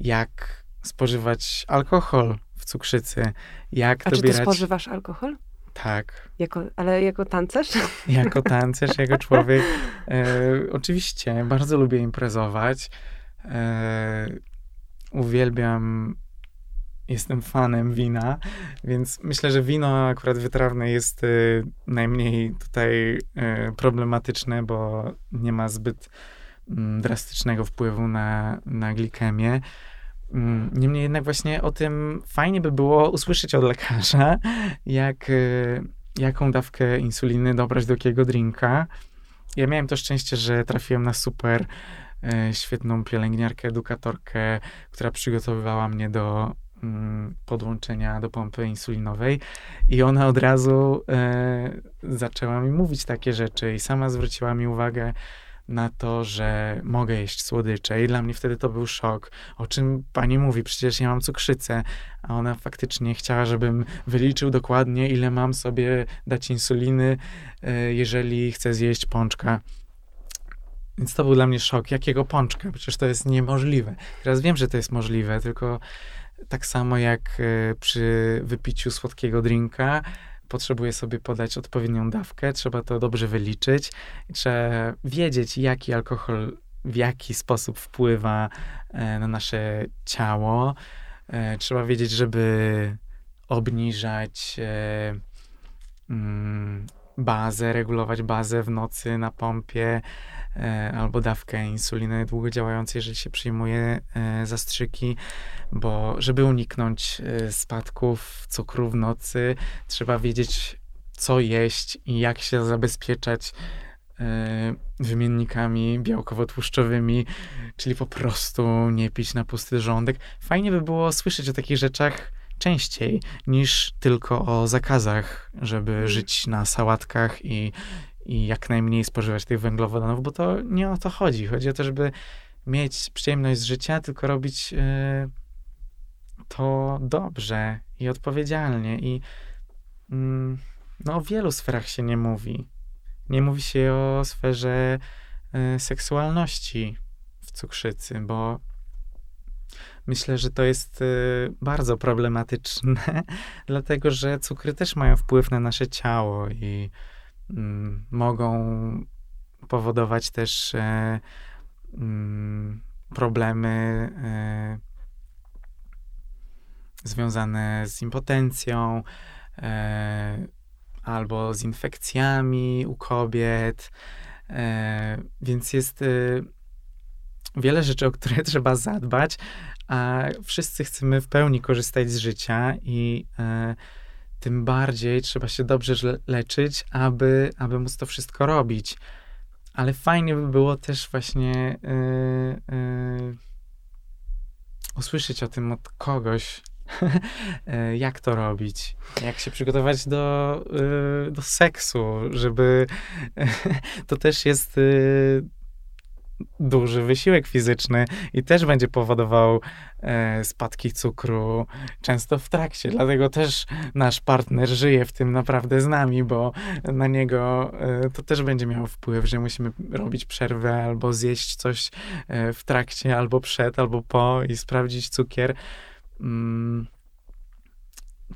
jak spożywać alkohol w cukrzycy, jak
A czy ty
dobierać...
spożywasz alkohol?
Tak,
Jako, ale jako tancerz?
jako <laughs> tancerz, jako człowiek. E, oczywiście, bardzo lubię imprezować. E, uwielbiam, jestem fanem wina, więc myślę, że wino akurat wytrawne jest e, najmniej tutaj e, problematyczne, bo nie ma zbyt mm, drastycznego wpływu na, na glikemię. Mm, Niemniej jednak właśnie o tym fajnie by było usłyszeć od lekarza, jak, e, jaką dawkę insuliny dobrać do jakiego drinka. Ja miałem to szczęście, że trafiłem na super e, świetną pielęgniarkę, edukatorkę, która przygotowywała mnie do mm, podłączenia do pompy insulinowej i ona od razu e, zaczęła mi mówić takie rzeczy i sama zwróciła mi uwagę na to, że mogę jeść słodycze i dla mnie wtedy to był szok. O czym pani mówi? Przecież ja mam cukrzycę. A ona faktycznie chciała, żebym wyliczył dokładnie, ile mam sobie dać insuliny, e, jeżeli chcę zjeść pączka. Więc to był dla mnie szok. Jakiego pączka? Przecież to jest niemożliwe. Teraz wiem, że to jest możliwe, tylko tak samo jak e, przy wypiciu słodkiego drinka, potrzebuję sobie podać odpowiednią dawkę, trzeba to dobrze wyliczyć. Trzeba wiedzieć, jaki alkohol w jaki sposób wpływa e, na nasze ciało. E, Trzeba wiedzieć, żeby obniżać e, mm, bazę, regulować bazę w nocy na pompie albo dawkę insuliny długodziałającej, jeżeli się przyjmuje e, zastrzyki, bo żeby uniknąć e, spadków cukru w nocy, trzeba wiedzieć, co jeść i jak się zabezpieczać e, wymiennikami białkowo-tłuszczowymi, czyli po prostu nie pić na pusty żołądek. Fajnie by było słyszeć o takich rzeczach częściej niż tylko o zakazach, żeby żyć na sałatkach i, i jak najmniej spożywać tych węglowodanów, bo to nie o to chodzi. Chodzi o to, żeby mieć przyjemność z życia, tylko robić e, to dobrze i odpowiedzialnie. I mm, no, o wielu sferach się nie mówi. Nie mówi się o sferze e, seksualności w cukrzycy, bo myślę, że to jest e, bardzo problematyczne, <laughs> dlatego że cukry też mają wpływ na nasze ciało i mogą powodować też e, mm, problemy e, związane z impotencją e, albo z infekcjami u kobiet. Więc jest wiele rzeczy, o które <laughs> trzeba zadbać, a wszyscy chcemy w pełni korzystać z życia i e, tym bardziej trzeba się dobrze le- leczyć, aby, aby móc to wszystko robić. Ale fajnie by było też właśnie e, e, usłyszeć o tym od kogoś, e, <laughs> jak to robić, jak się przygotować do, e, do seksu, żeby <laughs> to też jest e, duży wysiłek fizyczny i też będzie powodował e, spadki cukru, często w trakcie. Dlatego też nasz partner żyje w tym naprawdę z nami, bo na niego e, to też będzie miało wpływ, że musimy robić przerwę albo zjeść coś e, w trakcie, albo przed, albo po i sprawdzić cukier. Mm,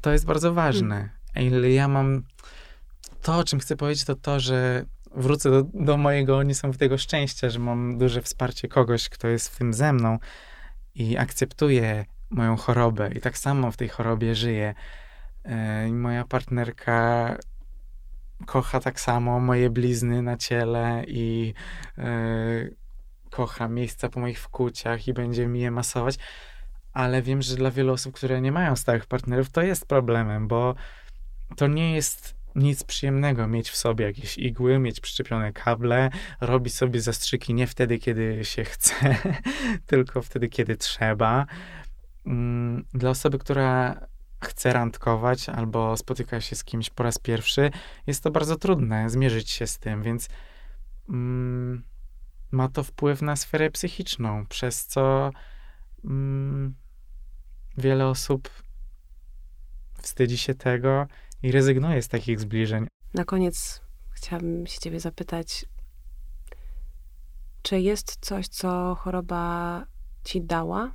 to jest bardzo ważne. Ile ja mam. To, o czym chcę powiedzieć, to to, że wrócę do, do mojego niesamowitego szczęścia, że mam duże wsparcie kogoś, kto jest w tym ze mną i akceptuje moją chorobę i tak samo w tej chorobie żyje. I moja partnerka kocha tak samo moje blizny na ciele i e, kocha miejsca po moich wkłuciach i będzie mi je masować. Ale wiem, że dla wielu osób, które nie mają stałych partnerów, to jest problemem, bo to nie jest nic przyjemnego mieć w sobie jakieś igły, mieć przyczepione kable, robić sobie zastrzyki nie wtedy, kiedy się chce, <laughs> tylko wtedy, kiedy trzeba. Mm, dla osoby, która chce randkować albo spotyka się z kimś po raz pierwszy, jest to bardzo trudne zmierzyć się z tym, więc mm, ma to wpływ na sferę psychiczną, przez co mm, wiele osób wstydzi się tego i rezygnuje z takich zbliżeń.
Na koniec chciałabym się ciebie zapytać, czy jest coś, co choroba ci dała?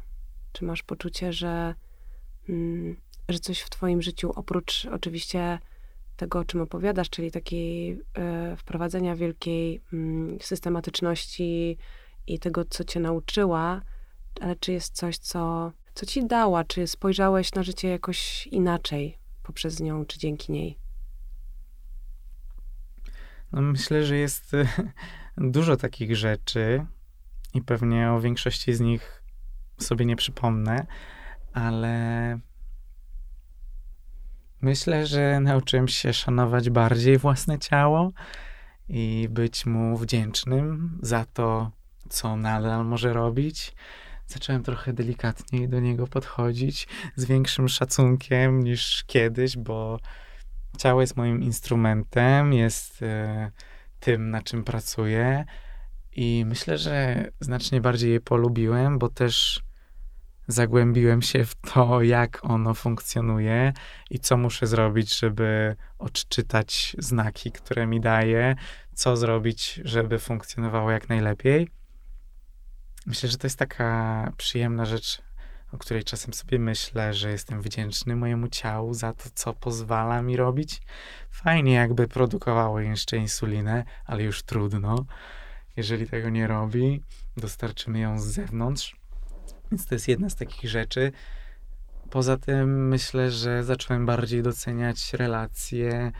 Czy masz poczucie, że, mm, że coś w twoim życiu, oprócz oczywiście tego, o czym opowiadasz, czyli takiej y, wprowadzenia wielkiej y, systematyczności i tego, co cię nauczyła, ale czy jest coś, co, co ci dała? Czy spojrzałeś na życie jakoś inaczej poprzez nią, czy dzięki niej?
No myślę, że jest e, <laughs> dużo takich rzeczy i pewnie o większości z nich sobie nie przypomnę, ale myślę, że nauczyłem się szanować bardziej własne ciało i być mu wdzięcznym za to, co nadal może robić zacząłem trochę delikatniej do niego podchodzić, z większym szacunkiem niż kiedyś, bo ciało jest moim instrumentem, jest e, tym, na czym pracuję. I myślę, że znacznie bardziej je polubiłem, bo też zagłębiłem się w to, jak ono funkcjonuje i co muszę zrobić, żeby odczytać znaki, które mi daje, co zrobić, żeby funkcjonowało jak najlepiej. Myślę, że to jest taka przyjemna rzecz, o której czasem sobie myślę, że jestem wdzięczny mojemu ciału za to, co pozwala mi robić. Fajnie, jakby produkowało jeszcze insulinę, ale już trudno. Jeżeli tego nie robi, dostarczymy ją z zewnątrz. Więc to jest jedna z takich rzeczy. Poza tym myślę, że zacząłem bardziej doceniać relacje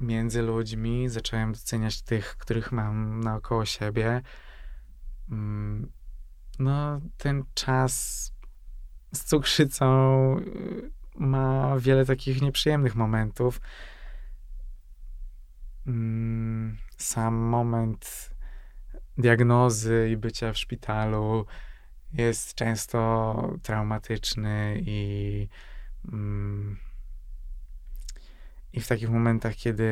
między ludźmi, zacząłem doceniać tych, których mam naokoło siebie no, ten czas z cukrzycą y, ma wiele takich nieprzyjemnych momentów. Mm, sam moment diagnozy i bycia w szpitalu jest często traumatyczny i mm, i w takich momentach, kiedy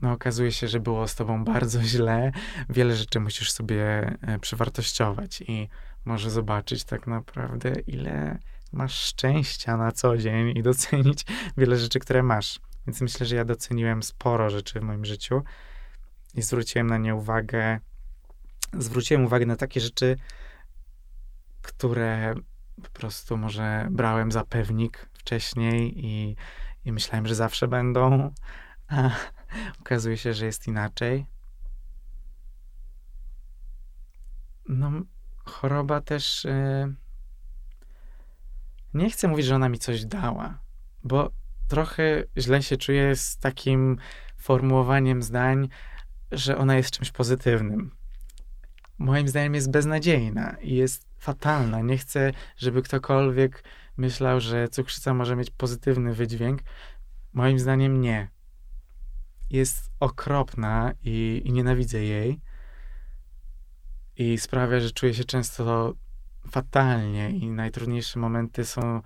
no, okazuje się, że było z tobą bardzo źle, wiele rzeczy musisz sobie e, przewartościować i może zobaczyć tak naprawdę, ile masz szczęścia na co dzień i docenić wiele rzeczy, które masz. Więc myślę, że ja doceniłem sporo rzeczy w moim życiu i zwróciłem na nie uwagę. Zwróciłem uwagę na takie rzeczy, które po prostu może brałem za pewnik wcześniej i i myślałem, że zawsze będą, a <laughs> okazuje się, że jest inaczej. No, choroba też. Yy... Nie chcę mówić, że ona mi coś dała, bo trochę źle się czuję z takim formułowaniem zdań, że ona jest czymś pozytywnym. Moim zdaniem jest beznadziejna i jest fatalna. Nie chcę, żeby ktokolwiek myślał, że cukrzyca może mieć pozytywny wydźwięk. Moim zdaniem nie. Jest okropna i, i nienawidzę jej. I sprawia, że czuję się często fatalnie, i najtrudniejsze momenty są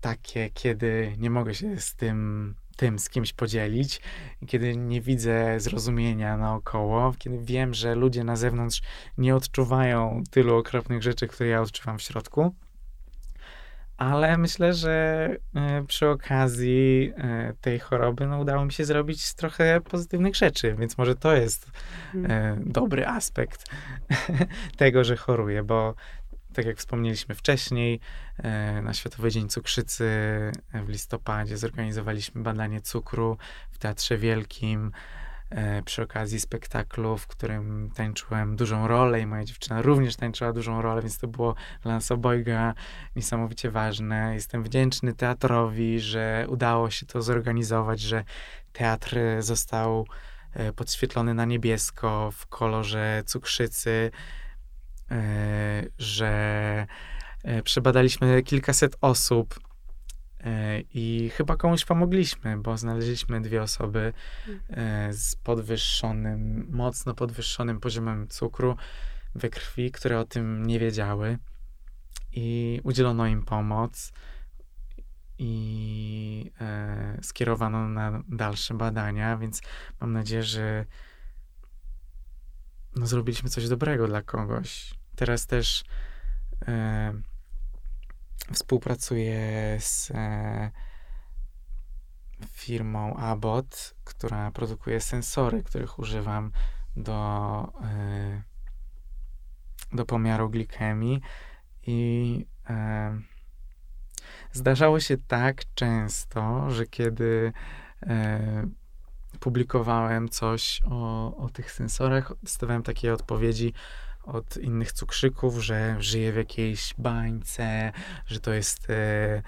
takie, kiedy nie mogę się z tym tym z kimś podzielić, kiedy nie widzę zrozumienia naokoło, kiedy wiem, że ludzie na zewnątrz nie odczuwają tylu okropnych rzeczy, które ja odczuwam w środku. Ale myślę, że e, przy okazji e, tej choroby no, udało mi się zrobić trochę pozytywnych rzeczy, więc może to jest mm. dobry aspekt <laughs> tego, że choruję, bo tak jak wspomnieliśmy wcześniej, e, na Światowy Dzień Cukrzycy w listopadzie zorganizowaliśmy badanie cukru w Teatrze Wielkim e, przy okazji spektaklu, w którym tańczyłem dużą rolę i moja dziewczyna również tańczyła dużą rolę, więc to było dla nas obojga niesamowicie ważne. Jestem wdzięczny teatrowi, że udało się to zorganizować, że teatr został e, podświetlony na niebiesko w kolorze cukrzycy E, że e, przebadaliśmy kilkaset osób e, i chyba komuś pomogliśmy, bo znaleźliśmy dwie osoby z podwyższonym, mocno podwyższonym poziomem cukru we krwi, które o tym nie wiedziały i udzielono im pomoc i e, skierowano na dalsze badania, więc mam nadzieję, że no, zrobiliśmy coś dobrego dla kogoś. Teraz też e, współpracuję z e, firmą Abbott, która produkuje sensory, których używam do, e, do pomiaru glikemii. I e, zdarzało się tak często, że kiedy publikowałem coś o, o tych sensorach, dostawałem takie odpowiedzi, od innych cukrzyków, że żyje w jakiejś bańce, że to jest e,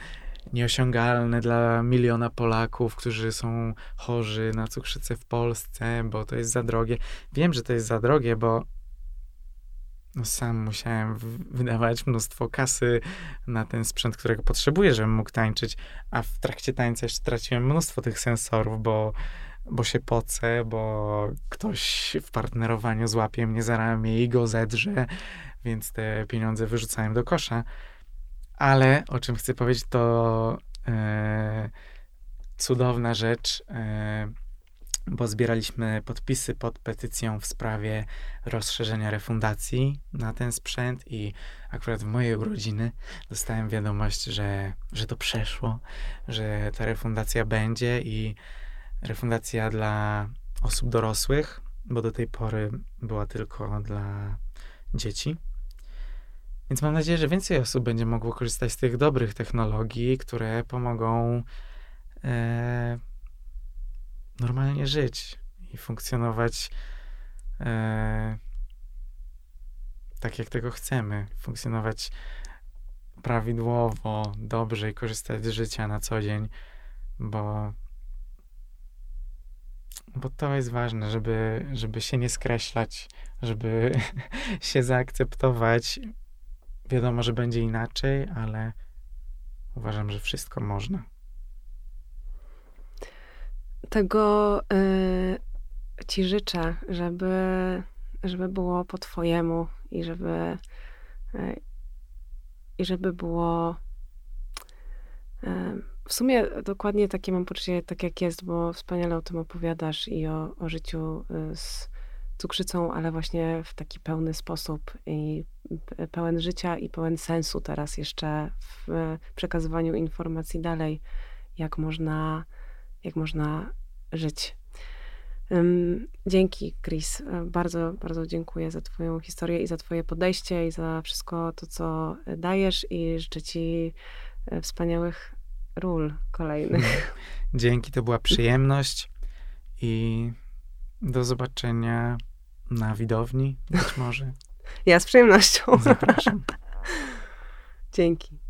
nieosiągalne dla miliona Polaków, którzy są chorzy na cukrzycę w Polsce, bo to jest za drogie. Wiem, że to jest za drogie, bo no sam musiałem wydawać mnóstwo kasy na ten sprzęt, którego potrzebuję, żebym mógł tańczyć, a w trakcie tańca jeszcze straciłem mnóstwo tych sensorów, bo bo się pocę, bo ktoś w partnerowaniu złapie mnie za ramię i go zedrze, więc te pieniądze wyrzucałem do kosza. Ale o czym chcę powiedzieć, to e, cudowna rzecz, e, bo zbieraliśmy podpisy pod petycją w sprawie rozszerzenia refundacji na ten sprzęt i akurat w mojej urodziny dostałem wiadomość, że, że to przeszło, że ta refundacja będzie i refundacja dla osób dorosłych, bo do tej pory była tylko dla dzieci. Więc mam nadzieję, że więcej osób będzie mogło korzystać z tych dobrych technologii, które pomogą e, normalnie żyć i funkcjonować e, tak, jak tego chcemy. Funkcjonować prawidłowo, dobrze i korzystać z życia na co dzień, bo bo to jest ważne, żeby, żeby się nie skreślać, żeby <laughs> się zaakceptować. Wiadomo, że będzie inaczej, ale uważam, że wszystko można.
Tego y, ci życzę, żeby, żeby było po twojemu i żeby y, i żeby było y, w sumie dokładnie takie mam poczucie, tak jak jest, bo wspaniale o tym opowiadasz i o, o życiu y, z cukrzycą, ale właśnie w taki pełny sposób i pełen życia i pełen sensu teraz jeszcze w przekazywaniu informacji dalej, jak można, jak można żyć. Dzięki, Chris. Bardzo, bardzo dziękuję za Twoją historię i za Twoje podejście i za wszystko to, co dajesz i życzę Ci e, wspaniałych ról kolejnych. <laughs>
Dzięki, to była przyjemność i do zobaczenia na widowni być może.
Ja z przyjemnością.
Zapraszam. <laughs>
Dzięki.